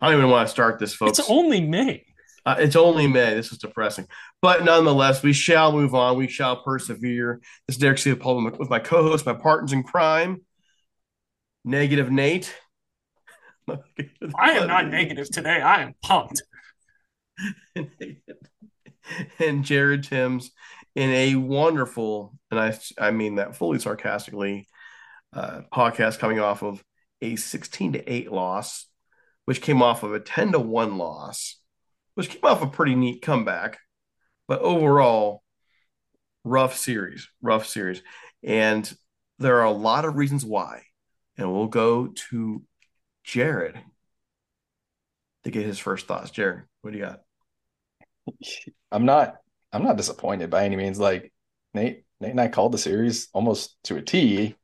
I don't even want to start this, folks. It's only May. Uh, it's only May. This is depressing. But nonetheless, we shall move on. We shall persevere. This is Derek Ciapola with my co-host, my partners in crime, Negative Nate. I am not negative today. I am pumped. and Jared Tims in a wonderful, and I I mean that fully sarcastically, uh, podcast coming off of a 16 to 8 loss, which came off of a 10 to 1 loss, which came off a pretty neat comeback, but overall, rough series, rough series. And there are a lot of reasons why. And we'll go to Jared to get his first thoughts. Jared, what do you got? I'm not I'm not disappointed by any means. Like Nate, Nate and I called the series almost to a T.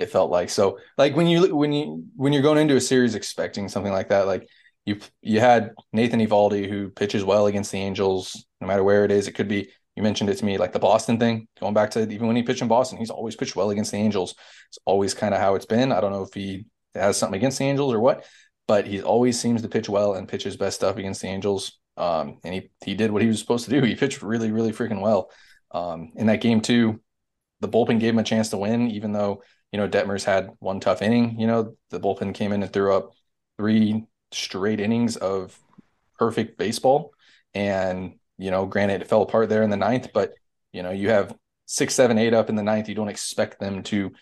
It felt like so. Like when you when you when you're going into a series expecting something like that, like you you had Nathan Eovaldi who pitches well against the Angels, no matter where it is. It could be you mentioned it to me, like the Boston thing, going back to even when he pitched in Boston, he's always pitched well against the Angels. It's always kind of how it's been. I don't know if he has something against the Angels or what, but he always seems to pitch well and pitch his best stuff against the Angels. Um, and he he did what he was supposed to do. He pitched really, really freaking well. Um, in that game too, the bullpen gave him a chance to win, even though you know Detmers had one tough inning. You know the bullpen came in and threw up three straight innings of perfect baseball, and you know, granted it fell apart there in the ninth, but you know you have six, seven, eight up in the ninth. You don't expect them to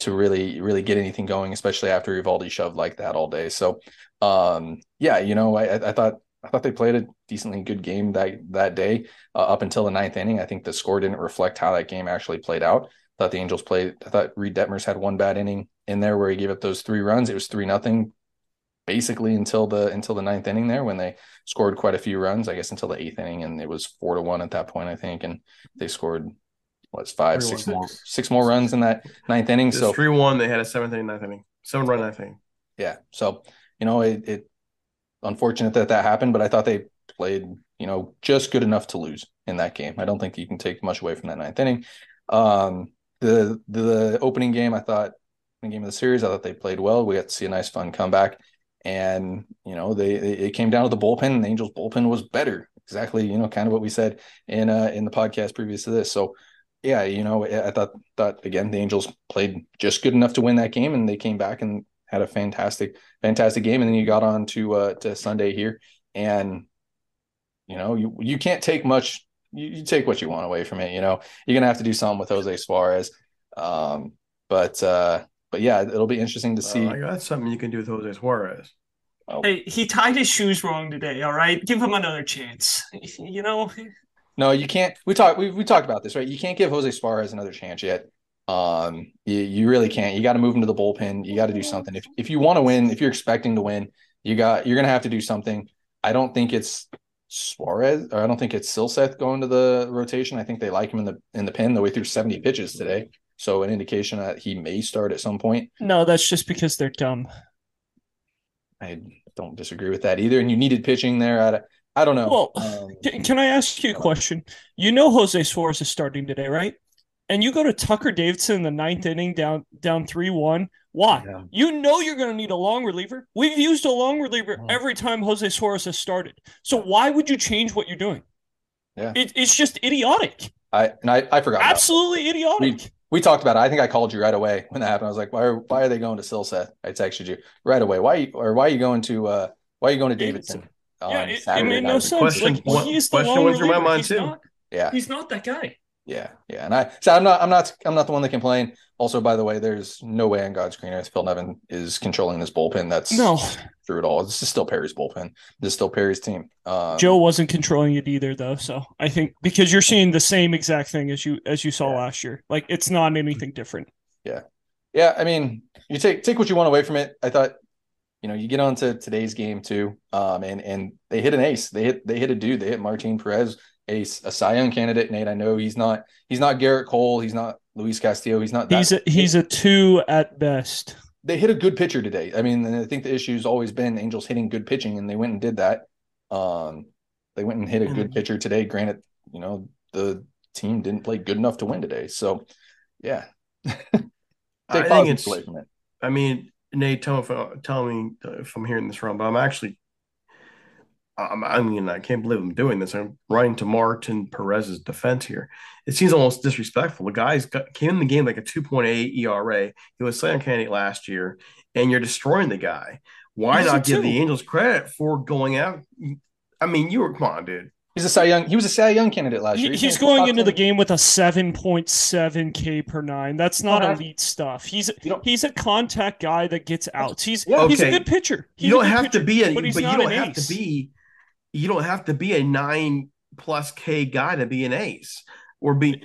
to really really get anything going, especially after Eovaldi shoved like that all day. So um, yeah, you know I, I thought I thought they played a decently good game that that day uh, up until the ninth inning. I think the score didn't reflect how that game actually played out. I thought the Angels played. I thought Reid Detmers had one bad inning in there where he gave up those three runs. It was three nothing basically until the until the ninth inning there when they scored quite a few runs. I guess until the eighth inning, and it was four to one at that point, I think, and they scored what's five, six one, more six. six more runs in that ninth inning. So three one. They had a seventh inning, ninth inning, seven run ninth inning. yeah, so you know it, it unfortunate that that happened, but I thought they played you know just good enough to lose in that game. I don't think you can take much away from that ninth inning. Um, the the opening game, I thought the game of the series, I thought they played well. We got to see a nice fun comeback, and you know they, they it came down to the bullpen, and the Angels bullpen was better. Exactly, you know, kind of what we said in uh in the podcast previous to this. So yeah, you know, I thought thought again the Angels played just good enough to win that game, and they came back and had a fantastic fantastic game. And then you got on to uh to Sunday here, and you know you you can't take much. You, you take what you want away from it. You know you're gonna have to do something with Jose Suarez. Um, but uh, but yeah, it'll be interesting to see. Uh, that's something you can do with Jose Suarez. Oh, Hey, he tied his shoes wrong today. All right, give him another chance. You know, No, you can't. We talked. We, we talked about this, right? You can't give Jose Suarez another chance yet. Um, you, you really can't. You got to move him to the bullpen. You got to do something. If if you want to win, if you're expecting to win, you got you're gonna have to do something. I don't think it's Suarez, or I don't think it's Silseth going to the rotation. I think they like him in the in the pen the way through 70 pitches today. So an indication that he may start at some point. no, that's just because they're dumb. I don't disagree with that either. And you needed pitching there. I, I don't know. Well, Um, Can, can I ask you a question? You know Jose Suarez is starting today, right? And you go to Tucker Davidson in the ninth inning down down three one. Why? Yeah. You know you're going to need a long reliever. We've used a long reliever Mhm. every time Jose Suarez has started. So why would you change what you're doing? Yeah. It, it's just idiotic. I and I, I forgot. about. Absolutely idiotic. we talked about it. I think I called you right away when that happened. I was like, why are why are they going to Silseth? I texted you right away. Why you, or why are you going to uh why are you going to Davidson? on yeah, it, it made no sense. Question- like what- he's the question long went through my reliever. mind, he's too. Not, Yeah, he's not that guy. Yeah, yeah. And I so I'm not I'm not I'm not the one that complain. Also, by the way, there's no way on God's green earth Phil Nevin is controlling this bullpen. That's No, through it all. This is still Perry's bullpen. This is still Perry's team. Um, Joe wasn't controlling it either, though. So I think because you're seeing the same exact thing as you as you saw Yeah. last year. Like it's not anything different. yeah, yeah. I mean, you take take what you want away from it. I thought, you know, you get on to today's game too, um, and and they hit an ace. They hit they hit a dude. They hit Martin Perez, ace, a Cy Young candidate. Nate, I know he's not he's not Gerrit Cole. He's not Luis Castillo. He's not. That. He's a, he's a two at best. they hit a good pitcher today. I mean, I think the issue's always been Angels hitting good pitching, and they went and did that. Um, they went and hit a good Mhm. pitcher today. Granted, you know the team didn't play good enough to win today. So, yeah, I take think it's. away from it. I mean, Nate, tell me if, tell me if I'm hearing this wrong, but I'm actually. I'm, I mean, I can't believe I'm doing this. I'm running to Martin Perez's defense here. It seems almost disrespectful. The guy's got, came in the game like a 2.8 ERA. He was Cy Young candidate last year, and you're destroying the guy. Why He's not give two. the Angels credit for going out? I mean, you were come on, dude. He's a Cy Young. He was a Cy Young candidate last He- year. he's going top into the game with a seven point seven K per nine. That's not don't elite stuff. He's he's a contact guy that gets outs. He's Yeah. he's a good pitcher. He's you don't good have to be a, but but, he's you not don't an have ace. to be, you don't have to be a nine plus K guy to be an ace or be.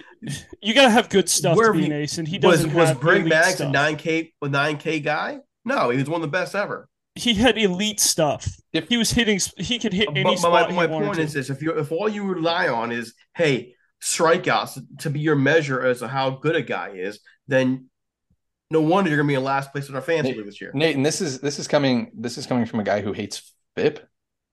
You got to have good stuff Where to be he- an ace, and he was doesn't was have Greg elite Max a nine K a nine K guy? No, he was one of the best ever. He had elite stuff. If- He was hitting. He could hit any But, but spot my, my he wanted point to. is this: if you if all you rely on is hey strikeouts to be your measure as to how good a guy is, then no wonder you're going to be in last place in our fantasy Nate- league this year. Nate, and this is this is coming this is coming from a guy who hates FIP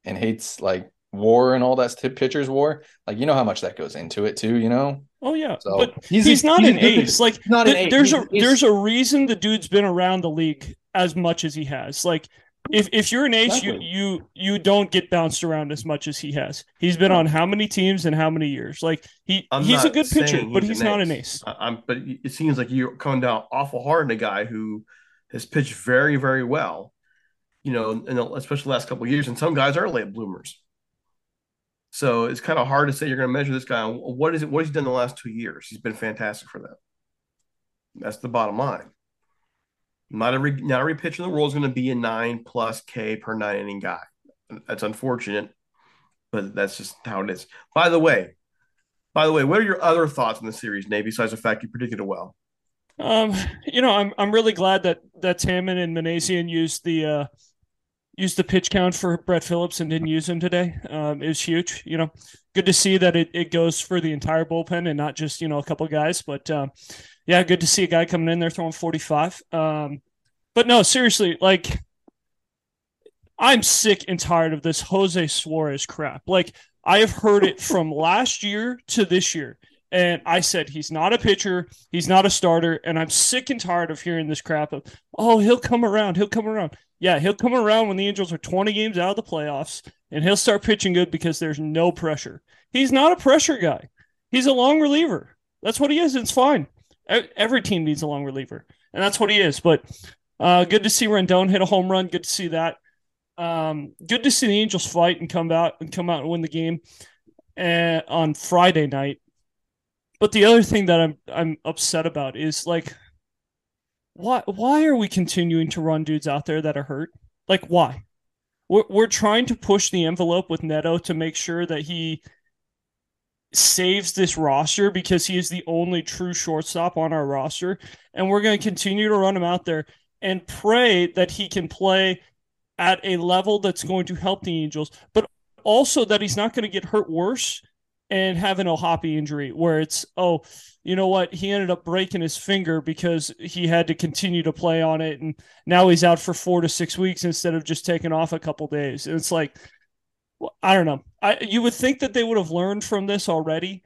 and hates like war and all that stuff, pitchers war. Like you know how much that goes into it too. You know, Oh yeah, so but he's, he's, a- not he's an ace. Like He's not an ace. there's He's a there's a reason the dude's been around the league as much as he has. Like if if you're an ace, Exactly. you you you don't get bounced around as much as he has. He's been on how many teams and how many years? Like he I'm he's a good pitcher, saying but he's he's an not an ace. ace. I- I'm, but it seems like you're coming down awful hard on a guy who has pitched very, very well. You know, in the, especially the last couple years, and some guys are late bloomers. So it's kind of hard to say you're going to measure this guy. What is it? What has he done the last two years? He's been fantastic for them. That's the bottom line. Not every not every pitcher in the world is going to be a nine plus K per nine inning guy. That's unfortunate. but that's just how it is. By the way, by the way, what are your other thoughts on the series, Nate? Besides the fact you predicted it well. Um, you know, I'm I'm really glad that that Taman and Minasian used the uh used the pitch count for Brett Phillips and didn't use him today. Um, was huge. You know, good to see that it, it goes for the entire bullpen and not just you know a couple guys. But um, yeah, good to see a guy coming in there throwing 45. Um, but no, seriously, like I'm sick and tired of this Jose Suarez crap. Like I have heard it from last year to this year. And I said he's not a pitcher, he's not a starter, and I'm sick and tired of hearing this crap of, oh, he'll come around, he'll come around. Yeah, he'll come around when the Angels are 20 games out of the playoffs, and he'll start pitching good because there's no pressure. He's not a pressure guy. He's a long reliever. That's what he is. It's fine. Every team needs a long reliever, and that's what he is. But uh, good to see Rendon hit a home run. Good to see that. Um, good to see the Angels fight and come out and come out and win the game uh, on Friday night. But the other thing that I'm I'm upset about is like why why are we continuing to run dudes out there that are hurt? Like why? We're we're trying to push the envelope with Neto to make sure that he saves this roster because he is the only true shortstop on our roster and we're going to continue to run him out there and pray that he can play at a level that's going to help the Angels, but also that he's not going to get hurt worse and have an O'Hoppe injury where it's, oh, you know what? He ended up breaking his finger because he had to continue to play on it. And now he's out for four to six weeks instead of just taking off a couple days. And it's like, well, I don't know. I you would think that they would have learned from this already,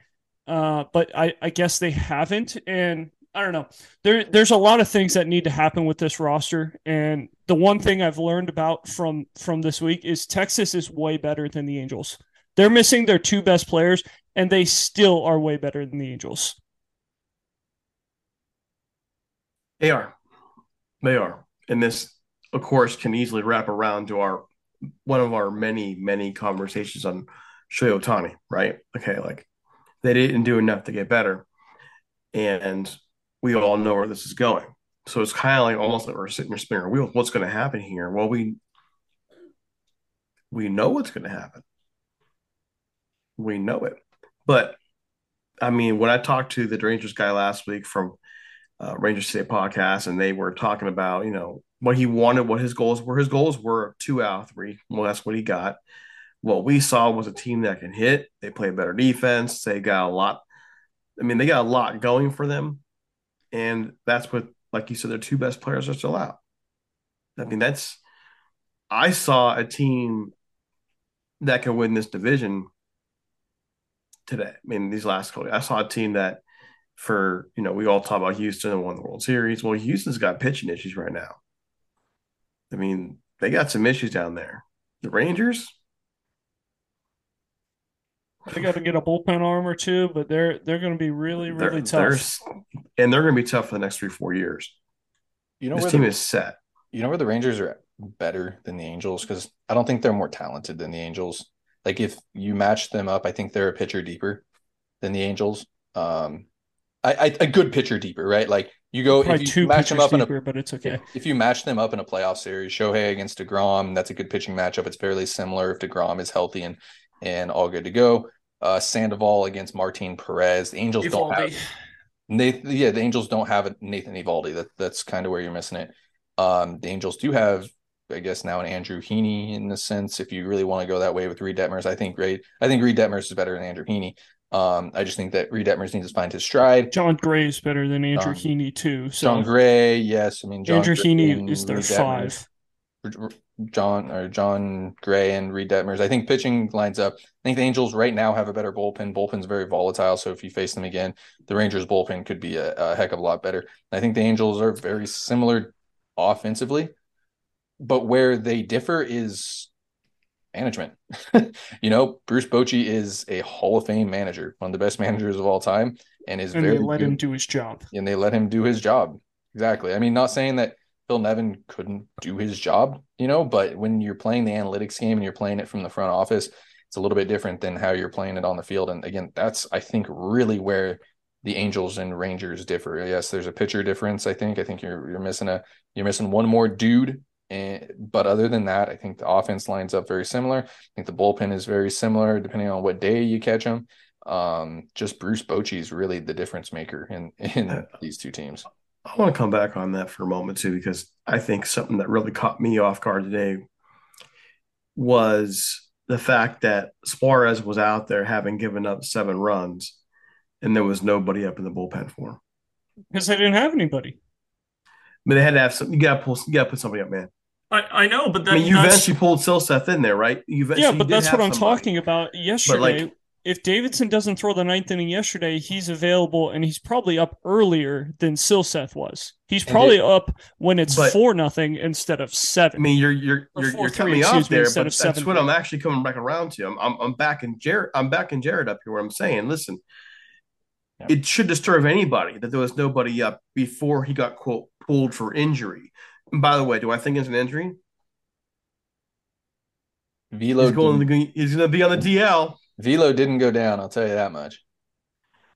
uh, but I, I guess they haven't. And I don't know. There there's a lot of things that need to happen with this roster. And the one thing I've learned about from from this week is Texas is way better than the Angels. They're missing their two best players, and they still are way better than the Angels. They are. They are. And this, of course, can easily wrap around to our one of our many, many conversations on Shohei Ohtani, right? Okay, like they didn't do enough to get better. And we all know where this is going. So it's kind of like almost like we're sitting there spinning our wheels. What's going to happen here? Well, we we know what's going to happen. We know it. But I mean, when I talked to the Rangers guy last week from uh, Rangers State podcast, and they were talking about you know what he wanted, what his goals were. His goals were two out of three. Well, that's what he got. What we saw was a team that can hit. They play better defense. They got a lot. I mean, they got a lot going for them, and that's what, like you said, their two best players are still out. I mean, that's. I saw a team that can win this division today. I mean, these last couple, I saw a team that for you know we all talk about Houston and won the World Series. Well, Houston's got pitching issues right now. I mean, they got some issues down there. The Rangers, they got to get a bullpen arm or two, but they're they're going to be really really they're, tough, they're, and they're going to be tough for the next three four years. You know, this team the, is set. You know where the Rangers are better than the Angels because I don't think they're more talented than the Angels. Like if you match them up, I think they're a pitcher deeper than the Angels. Um, I, I, a good pitcher deeper, right? Like you go Probably if you match them up deeper, in a, but it's okay. If you match them up in a playoff series, Shohei against Degrom, that's a good pitching matchup. It's fairly similar if Degrom is healthy and and all good to go. Uh, Sandoval against Martin Perez. The Angels Eovaldi. don't have Nathan. Yeah, the Angels don't have a Nathan Eovaldi. That that's kind of where you're missing it. Um, the Angels do have, I guess, now an Andrew Heaney in the sense. If you really want to go that way with Reid Detmers, I think Reid, I think Reid Detmers is better than Andrew Heaney. Um, I just think that Reid Detmers needs to find his stride. Jon Gray is better than Andrew um, Heaney too. So. Jon Gray, yes. I mean, John Andrew Gray Heaney is their five. John or Jon Gray and Reid Detmers. I think pitching lines up. I think the Angels right now have a better bullpen. Bullpen's very volatile, so if you face them again, the Rangers bullpen could be a, a heck of a lot better. I think the Angels are very similar offensively, but where they differ is management. you know, Bruce Bochy is a Hall of Fame manager, one of the best mm-hmm. managers of all time, and is and very they let good. him do his job. And they let him do his job. Exactly. I mean, not saying that Phil Nevin couldn't do his job, you know, but when you're playing the analytics game and you're playing it from the front office, it's a little bit different than how you're playing it on the field. And again, that's I think really where the Angels and Rangers differ. Yes, there's a pitcher difference. I think. I think you're you're missing a you're missing one more dude And, but other than that, I think the offense lines up very similar. I think the bullpen is very similar depending on what day you catch them. Um, just Bruce Bochy is really the difference maker in in these two teams. I want to come back on that for a moment too, because I think something that really caught me off guard today was the fact that Suarez was out there having given up seven runs, and there was nobody up in the bullpen for him because they didn't have anybody. I mean, they had to have some. You got to pull. You got to put somebody up, man. I, I know, but that, I mean, you eventually pulled Silseth in there, right? Yeah, but that's what I'm somebody. talking about. Yesterday, like, if Davidson doesn't throw the ninth inning yesterday, he's available and he's probably up earlier than Silseth was. He's probably it, up when it's but, four nothing instead of seven. I mean, you're you're you're, you're coming off there, but that's what I'm actually coming back around to. I'm I'm, I'm back in Jared. I'm back in Jared up here. Where I'm saying, listen, yeah. it should disturb anybody that there was nobody up before he got quote pulled for injury. And by the way, do I think it's an injury? Velo he's going, to, he's going to be on the DL. Velo didn't go down. I'll tell you that much.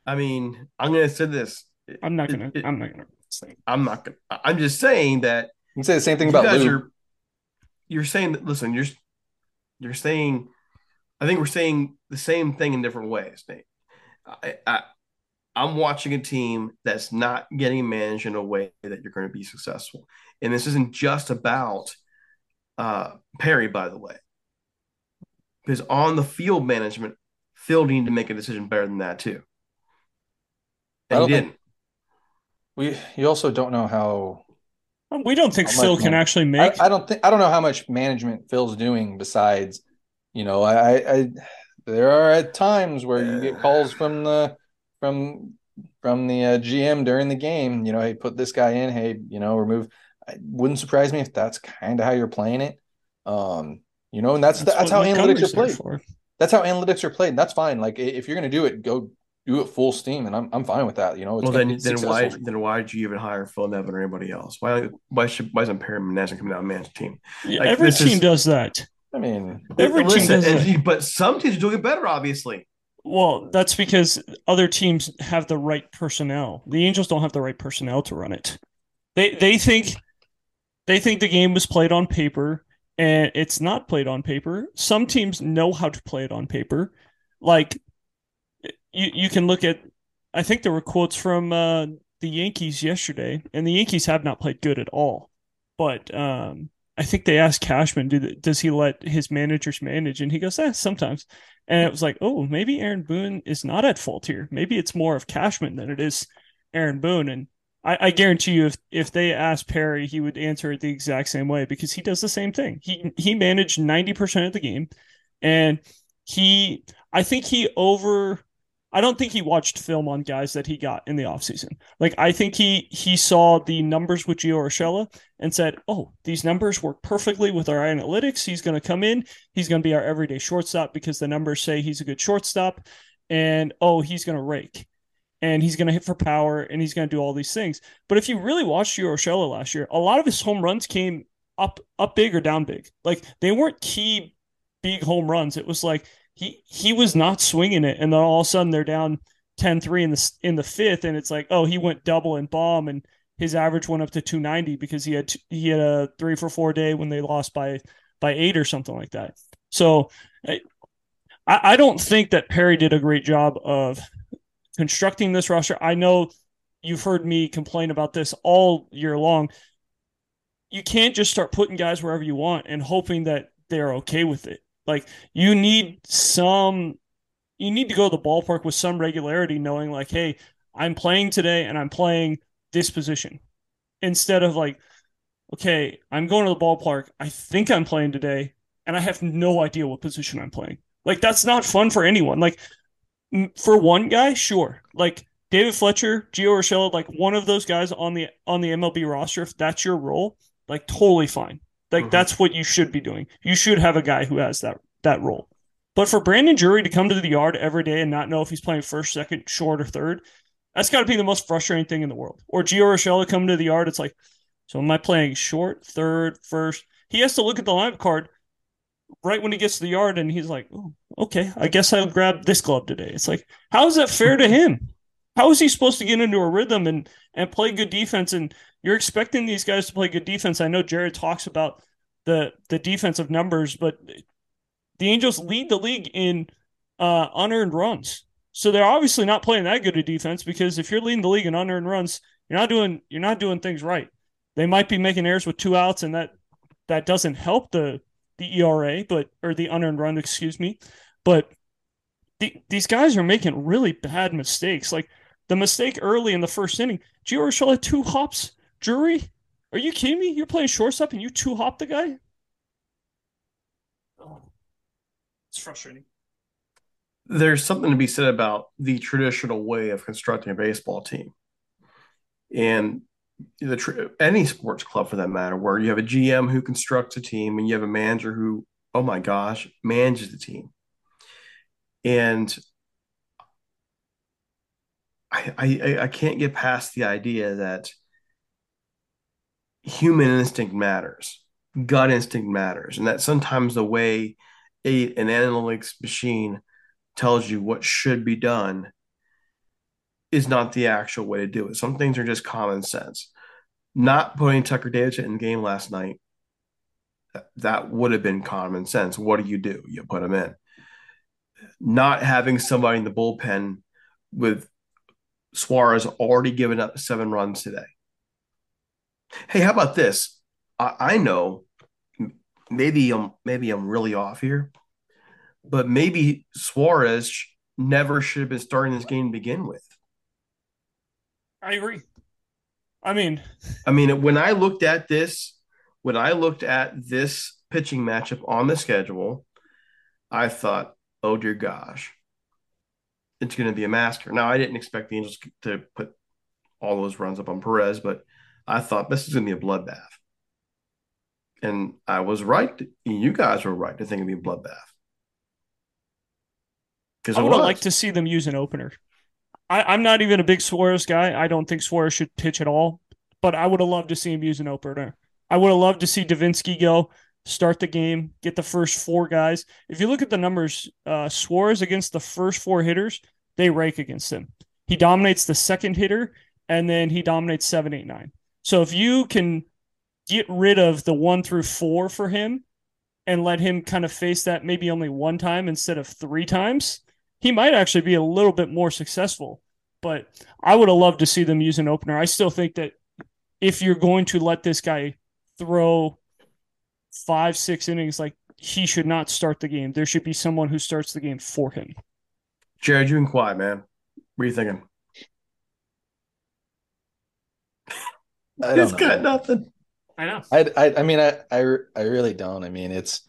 I mean, I'm going to say this. I'm not going to. I'm not going to say. I'm not going. to I'm just saying that. You can say the same thing about Lou. Are, you're saying that. Listen, you're you're saying. I think we're saying the same thing in different ways, Nate. I, I I'm watching a team that's not getting managed in a way that you're going to be successful. And this isn't just about uh, Perry, by the way, because on the field management, Phil needed to make a decision better than that too, and he didn't. We you also don't know how. We don't think Phil can actually make. I, I, don't think I don't know how much management Phil's doing besides, you know, I, I, I there are at times where you get calls from the from from the uh, GM during the game. You know, hey, put this guy in. Hey, you know, remove. It wouldn't surprise me if that's kind of how you're playing it. Um, you know, and that's that's, that's how analytics are played. For. That's how analytics are played. that's fine. Like if you're going to do it, go do it full steam, and I'm I'm fine with that. You know, well then then why then why did you even hire Phil Nevin or anybody else? Why why should why isn't Perry Minasian coming down and manage team? Yeah, like, every team is, does that. I mean, every listen, team does that. but some teams are doing it better, obviously. Well, that's because other teams have the right personnel. The Angels don't have the right personnel to run it. They they think they think the game was played on paper and it's not played on paper. Some teams know how to play it on paper. Like you you can look at I think there were quotes from uh, the Yankees yesterday and the Yankees have not played good at all. But um, I think they asked Cashman, do, does he let his managers manage? And he goes, eh, sometimes. And it was like, oh, maybe Aaron Boone is not at fault here. Maybe it's more of Cashman than it is Aaron Boone. And I, I guarantee you, if if they asked Perry, he would answer it the exact same way because he does the same thing. He he managed ninety percent of the game, and he I think he over I don't think he watched film on guys that he got in the offseason. Like I think he he saw the numbers with Gio Urshela and said, "Oh, these numbers work perfectly with our analytics. He's going to come in. He's going to be our everyday shortstop because the numbers say he's a good shortstop, and oh, he's going to rake." And he's going to hit for power, and he's going to do all these things. But if you really watched Gio Urshela last year, a lot of his home runs came up up big or down big. Like they weren't key big home runs. It was like he he was not swinging it, and then all of a sudden they're down 10-3 in the in the fifth, and it's like, oh, he went double and bomb, and his average went up to 290 because he had he had a three for four day when they lost by by eight or something like that. So I I don't think that Perry did a great job of constructing this roster. I know you've heard me complain about this all year long. You can't just start putting guys wherever you want and hoping that they're okay with it. Like you need some you need to go to the ballpark with some regularity, knowing like, hey, I'm playing today and I'm playing this position. Instead of like, okay, I'm going to the ballpark. I think I'm playing today, and I have no idea what position I'm playing. Like that's not fun for anyone. Like for one guy, sure. Like David Fletcher, Gio Urshela, like one of those guys on the on the MLB roster, if that's your role, like totally fine. Like mm-hmm. that's what you should be doing. You should have a guy who has that that role. But for Brandon Drury to come to the yard every day and not know if he's playing first, second, short, or third, that's got to be the most frustrating thing in the world. Or Gio Urshela come to the yard, it's like, so am I playing short, third, first? He has to look at the lineup card right when he gets to the yard, and he's like, oh, okay, I guess I'll grab this glove today. It's like, how is that fair to him? how is he supposed to get into a rhythm and and play good defense? And you're expecting these guys to play good defense. I know Jared talks about the the defensive numbers, but the Angels lead the league in uh, unearned runs. So they're obviously not playing that good a defense because if you're leading the league in unearned runs, you're not doing you're not doing things right. They might be making errors with two outs, and that that doesn't help the the ERA, but or the unearned run, excuse me. But the, these guys are making really bad mistakes. Like the mistake early in the first inning, Gio Urshela had two hops. Drury, are you kidding me? You're playing shortstop and you two hop the guy? Oh, it's frustrating. There's something to be said about the traditional way of constructing a baseball team. And the any sports club for that matter, where you have a GM who constructs a team and you have a manager who, oh my gosh, manages the team. And I, I, I can't get past the idea that human instinct matters, gut instinct matters, and that sometimes the way a, an analytics machine tells you what should be done is not the actual way to do it. Some things are just common sense. Not putting Tucker Davidson in game last night, that would have been common sense. What do you do? You put him in. Not having somebody in the bullpen with Suarez already given up seven runs today. Hey, how about this? I, I know maybe I'm maybe I'm really off here, but maybe Suarez never should have been starting this game to begin with. I agree. I mean, I mean, when I looked at this, when I looked at this pitching matchup on the schedule, I thought, oh dear gosh, it's going to be a massacre. Now, I didn't expect the Angels to put all those runs up on Perez, but I thought this is going to be a bloodbath. And I was right. You guys were right to think it'd be a bloodbath. Because I would like to see them use an opener. I, am not even a big Suarez guy. I don't think Suarez should pitch at all, but I would have loved to see him use an opener. I would have loved to see Devenski go start the game, get the first four guys. If you look at the numbers, uh, Suarez against the first four hitters, they rake against him. He dominates the second hitter, and then he dominates seven, eight, nine. So if you can get rid of the one through four for him and let him kind of face that maybe only one time instead of three times, he might actually be a little bit more successful. But I would have loved to see them use an opener. I still think that if you're going to let this guy throw five, six innings, like he should not start the game. There should be someone who starts the game for him. Jared, you and quiet, man. What are you thinking? I don't got nothing. I know. I, I, I mean, I, I, I really don't. I mean, it's,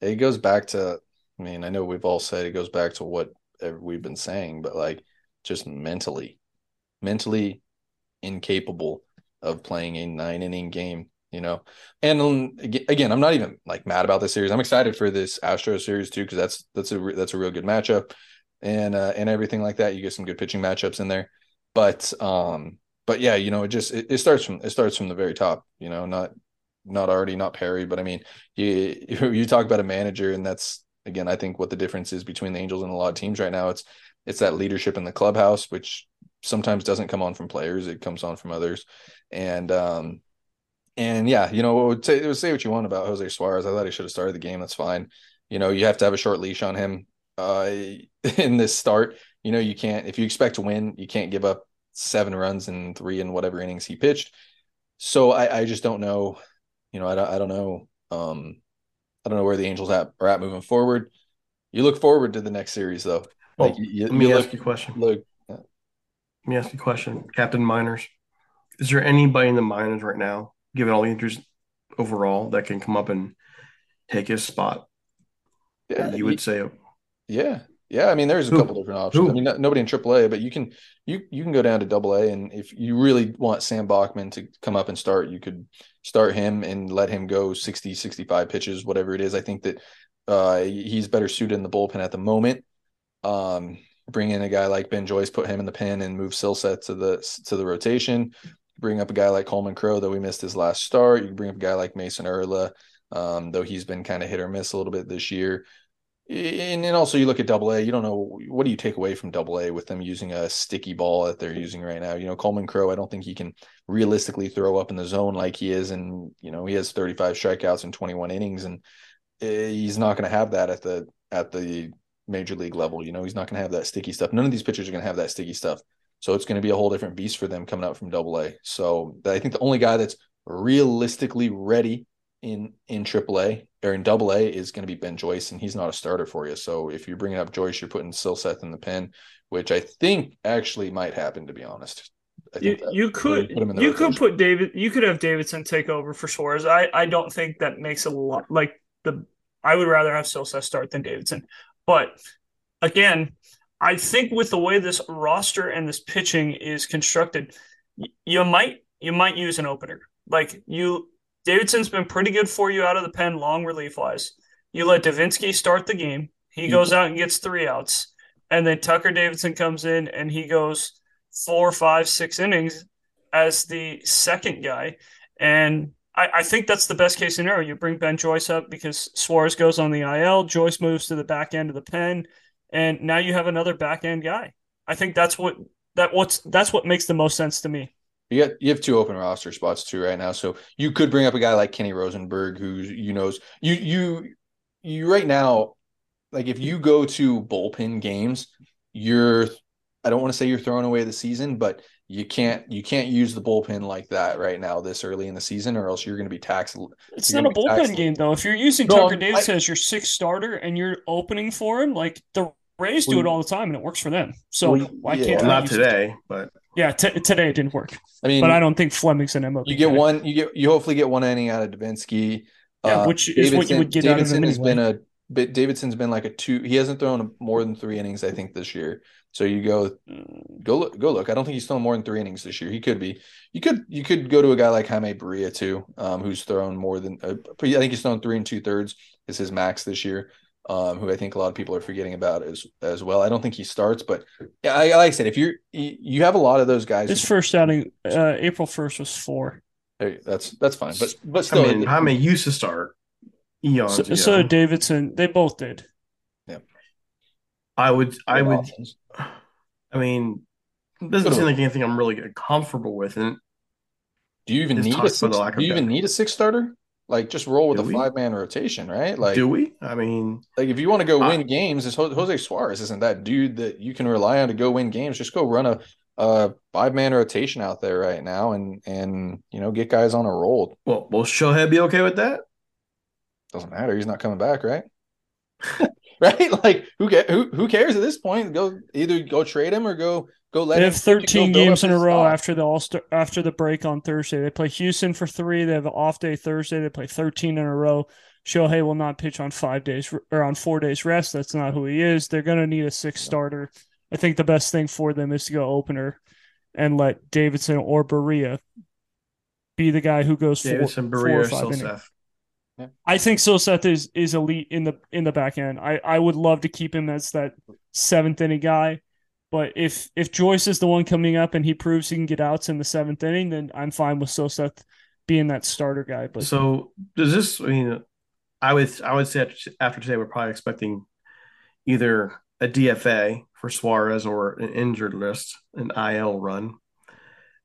it goes back to, I mean, I know we've all said it goes back to what we've been saying, but like just mentally, mentally incapable of playing a nine inning game, you know. And um, again, I'm not even like mad about this series. I'm excited for this Astro series too because that's that's a that's a real good matchup, and uh, and everything like that. You get some good pitching matchups in there, but um, but yeah, you know, it just it, it starts from it starts from the very top, you know, not not already not Perry, but I mean, you you talk about a manager, and that's again, I think what the difference is between the Angels and a lot of teams right now. It's it's that leadership in the clubhouse, which sometimes doesn't come on from players; it comes on from others. And um, and yeah, you know, say, say what you want about Jose Suarez. I thought he should have started the game. That's fine. You know, you have to have a short leash on him uh, in this start. You know, you can't if you expect to win, you can't give up seven runs in three and whatever innings he pitched. So I, I just don't know. You know, I don't, I don't know. Um, I don't know where the Angels at, are at moving forward. You look forward to the next series, though. Well, like you, let me ask you a question. Look, let me ask you a question, Captain Minors. Is there anybody in the minors right now, given all the injuries overall, that can come up and take his spot? Yeah, you would say, yeah, yeah. I mean, there's a Who? couple different options. Who? I mean, not, nobody in AAA, but you can you you can go down to AA, and if you really want Sam Bachman to come up and start, you could start him and let him go 60, 65 pitches, whatever it is. I think that uh, he's better suited in the bullpen at the moment. Um, bring in a guy like Ben Joyce, put him in the pen, and move Silseth to the to the rotation. Bring up a guy like Coleman Crow, though we missed his last start. You bring up a guy like Mason Erla, um, though he's been kind of hit or miss a little bit this year. And then also you look at Double A. You don't know what do you take away from Double A with them using a sticky ball that they're using right now. You know, Coleman Crow. I don't think he can realistically throw up in the zone like he is, and you know he has 35 strikeouts in 21 innings, and eh, he's not going to have that at the at the major league level. You know, he's not going to have that sticky stuff. None of these pitchers are going to have that sticky stuff. So it's going to be a whole different beast for them coming out from Double A. So I think the only guy that's realistically ready in in AAA or in Double A is going to be Ben Joyce, and he's not a starter for you. So if you're bringing up Joyce, you're putting Silseth in the pen, which I think actually might happen. To be honest, you, you could you rotation. could put David. You could have Davidson take over for Suarez. I I don't think that makes a lot like the. I would rather have Silseth start than Davidson, but again, I think with the way this roster and this pitching is constructed, you might you might use an opener. Like you Davidson's been pretty good for you out of the pen, long relief wise. You let Devenski start the game. He mm-hmm. goes out and gets three outs. And then Tucker Davidson comes in and he goes four, five, six innings as the second guy. And I, I think that's the best case scenario. You bring Ben Joyce up because Suarez goes on the IL. Joyce moves to the back end of the pen. And now you have another back end guy. I think that's what that what's that's what makes the most sense to me. You got you have two open roster spots too right now, so you could bring up a guy like Kenny Rosenberg, who you knows you you you right now. Like if you go to bullpen games, you're I don't want to say you're throwing away the season, but you can't you can't use the bullpen like that right now this early in the season, or else you're going to be taxed. It's not a bullpen taxed. game though. If you're using no, Tucker Davis I, as your sixth starter and you're opening for him, like the Rays do it all the time and it works for them. So well, why yeah. can't not today? It? But yeah, t- today it didn't work. I mean, but I don't think Fleming's an MLB. You get guy. one. You get you hopefully get one inning out of Devenski. Yeah, uh, which is what you would get Davidson has anyway. been a. But Davidson's been like a two. He hasn't thrown more than three innings, I think, this year. So you go, go look, go look. I don't think he's thrown more than three innings this year. He could be. You could, you could go to a guy like Jaime Barria too, um, who's thrown more than. Uh, I think he's thrown three and two thirds is his max this year um, who I think a lot of people are forgetting about as as well. I don't think he starts, but yeah, I, like I said, if you're you have a lot of those guys. His first outing, uh, April first was four. Hey, that's that's fine, but but still, I mean, Jaime used to start. Eons, so, so Davidson, they both did. I would, I would. Options. I mean, it doesn't seem like anything I'm really comfortable with. And do you even need a six, do you even need a six starter? Like just roll with Do a five man rotation, right? Like, do we? I mean, like if you want to go win games, is Jose Suarez isn't that dude that you can rely on to go win games. Just go run a, a five man rotation out there right now, and and you know get guys on a roll. Well, will Shohei be okay with that? Doesn't matter. He's not coming back, right? right? Like who get who who cares at this point? Go either go trade him or go Go let they have 13 games in a row spot. after the all after the break on Thursday. They play Houston for three. They have an off day Thursday. They play 13 in a row. Shohei will not pitch on five days or on four days rest. That's not who he is. They're going to need a six starter. I think the best thing for them is to go opener and let Davidson or Barria be the guy who goes Davidson, four, Barria, four or five innings. Yeah. I think Silseth is is elite in the in the back end. I, I would love to keep him as that seventh inning guy. But if if Joyce is the one coming up and he proves he can get outs in the seventh inning, then I'm fine with Silseth being that starter guy. But so does this? I mean, I would I would say after, after today we're probably expecting either a DFA for Suarez or an injured list, an IL run.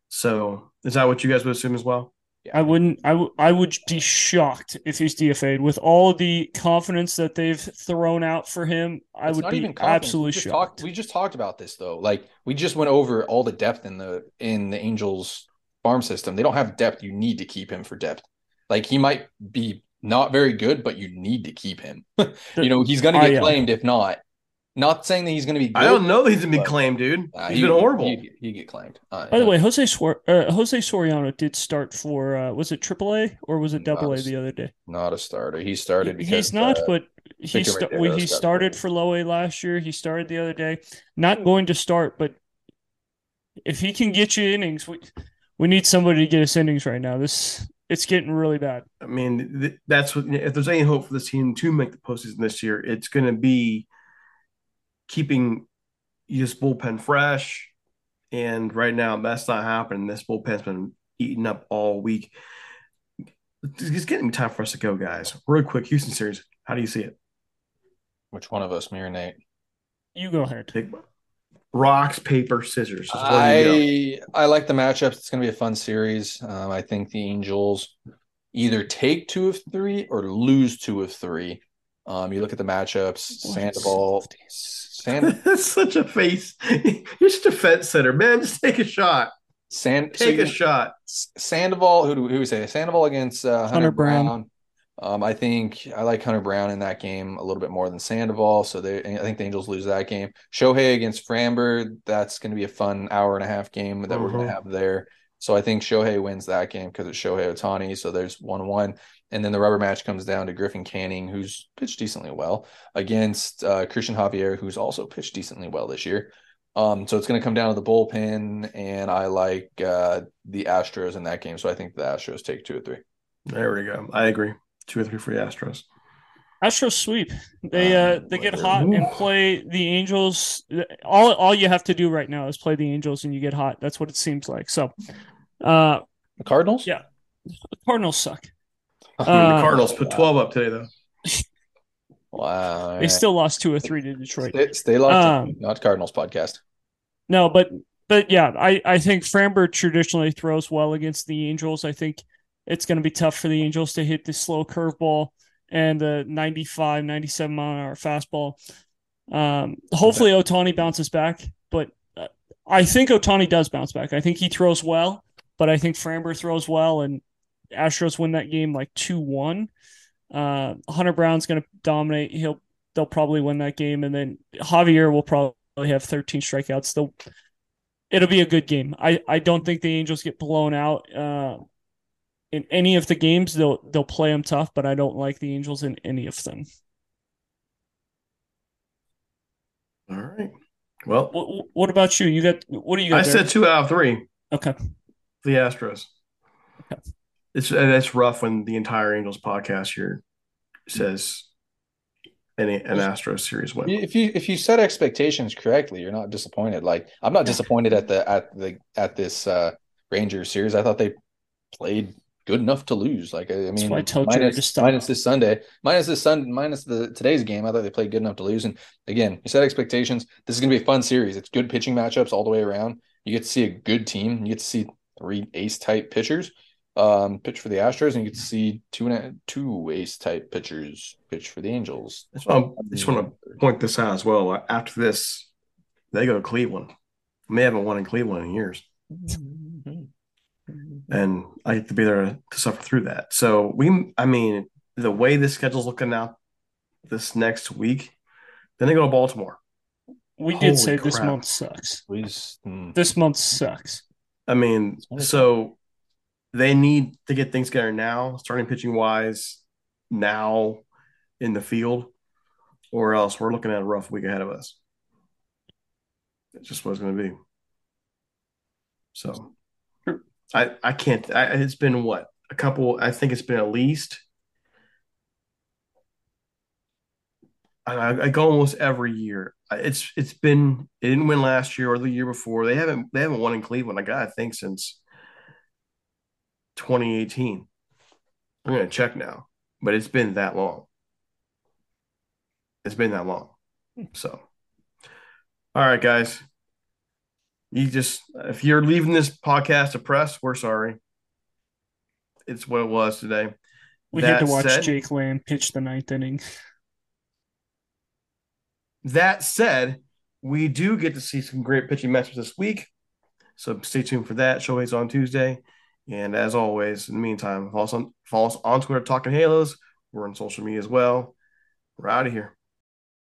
So is that what you guys would assume as well? I wouldn't. I, w- I would be shocked if he's DFA'd with all the confidence that they've thrown out for him. I it's would be absolutely we shocked. Talked, we just talked about this though. Like we just went over all the depth in the in the Angels farm system. They don't have depth. You need to keep him for depth. Like he might be not very good, but you need to keep him. you know he's going to get claimed if not. Not saying that he's going to be. Good, I don't know that he's going to be claimed, dude. Uh, he's he, been horrible. He, he get claimed. Uh, By the way, Jose Suar- uh, Jose Soriano did start for uh, was it AAA or was it Double A the other day? Not a starter. He started. Because, he's not, uh, but he st- he started for Low A last year. He started the other day. Not going to start, but if he can get you innings, we we need somebody to get us innings right now. This it's getting really bad. I mean, th- that's what if there's any hope for this team to make the postseason this year, it's going to be keeping this bullpen fresh. And right now, that's not happening. This bullpen's been eaten up all week. It's getting time for us to go, guys. Real quick, Houston series. How do you see it? Which one of us, me or Nate? You go ahead. Take rocks, paper, scissors. I I like the matchups. It's going to be a fun series. Um, I think the Angels either take two of three or lose two of three. Um, you look at the matchups. Sandoval. Sand- That's such a face. You're just a fence sitter, man. Just take a shot. Sand- take so a shot. Sandoval. Who do who we say? Sandoval against uh, Hunter, Hunter Brown. Brown. Um, I think I like Hunter Brown in that game a little bit more than Sandoval. So they, I think the Angels lose that game. Shohei against Framber, that's going to be a fun hour and a half game that we're going to uh-huh. have there. So I think Shohei wins that game because it's Shohei Ohtani. So there's one one, and then the rubber match comes down to Griffin Canning, who's pitched decently well, against uh, Cristian Javier, who's also pitched decently well this year. Um, so it's going to come down to the bullpen, and I like uh, the Astros in that game. So I think the Astros take two or three. There we go. I agree two or three for the Astros. Astros sweep. They uh they get hot and play the Angels. All all you have to do right now is play the Angels and you get hot. That's what it seems like. So uh the Cardinals? Yeah. The Cardinals suck. I mean, the uh, Cardinals put 12 up today though. wow. They still lost two or three to Detroit. Stay, stay locked um, not Cardinals podcast. No, but but yeah, I, I think Framber traditionally throws well against the Angels. I think it's going to be tough for the Angels to hit the slow curveball and the 95, 97 mile an hour fastball. Um, hopefully, Ohtani bounces back, but uh, I think Ohtani does bounce back. I think he throws well, but I think Framber throws well, and Astros win that game like 2 1. Uh, Hunter Brown's going to dominate. He'll they'll probably win that game, and then Javier will probably have 13 strikeouts. They'll it'll be a good game. I, I don't think the Angels get blown out. Uh, in any of the games they'll they'll play them tough, but I don't like the Angels in any of them. All right. Well, what, what about you? You got what do you got? I there? said two out of three. Okay. The Astros. Okay. It's that's rough when the entire Angels podcast here says any an Astros series win. If you if you set expectations correctly, you're not disappointed. Like I'm not disappointed at the at the at this uh Rangers series. I thought they played good enough to lose. Like I, mean, I told minus, you minus this Sunday, minus this Sun, minus the today's game. I thought they played good enough to lose. And again, you set expectations. This is going to be a fun series. It's good pitching matchups all the way around. You get to see a good team. You get to see three ace type pitchers um, pitch for the Astros, and you get to see two and a, two ace type pitchers pitch for the Angels. I just want to point this out as well. After this, they go to Cleveland. They haven't won in Cleveland in years. Mm-hmm and I get to be there to suffer through that. So we, I mean, the way the schedule's looking out this next week, then they go to Baltimore. We Holy did say crap. this month sucks. Please, hmm. This month sucks. I mean, so they need to get things together now, starting pitching wise, now in the field, or else we're looking at a rough week ahead of us. It's just what it's going to be. So I I can't. I, it's been what a couple. I think it's been at least. I, I go almost every year. It's it's been it didn't win last year or the year before. They haven't they haven't won in Cleveland. I got to think since 2018. I'm gonna check now, but it's been that long. It's been that long. So, all right, guys you just if you're leaving this podcast depressed, we're sorry. It's what it was today. We that had to watch said, Jake Lamb pitch the ninth inning. That said, we do get to see some great pitching matches this week. So stay tuned for that. Shohei's on Tuesday. And as always, in the meantime, follow us on, follow us on Twitter, Talking Halos. We're on social media as well. We're out of here.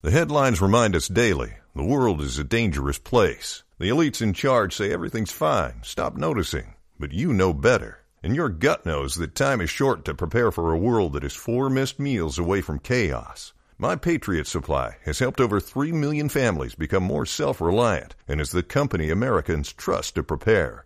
The headlines remind us daily the world is a dangerous place. The elites in charge say everything's fine, stop noticing. But you know better. And your gut knows that time is short to prepare for a world that is four missed meals away from chaos. My Patriot Supply has helped over 3 million families become more self-reliant and is the company Americans trust to prepare.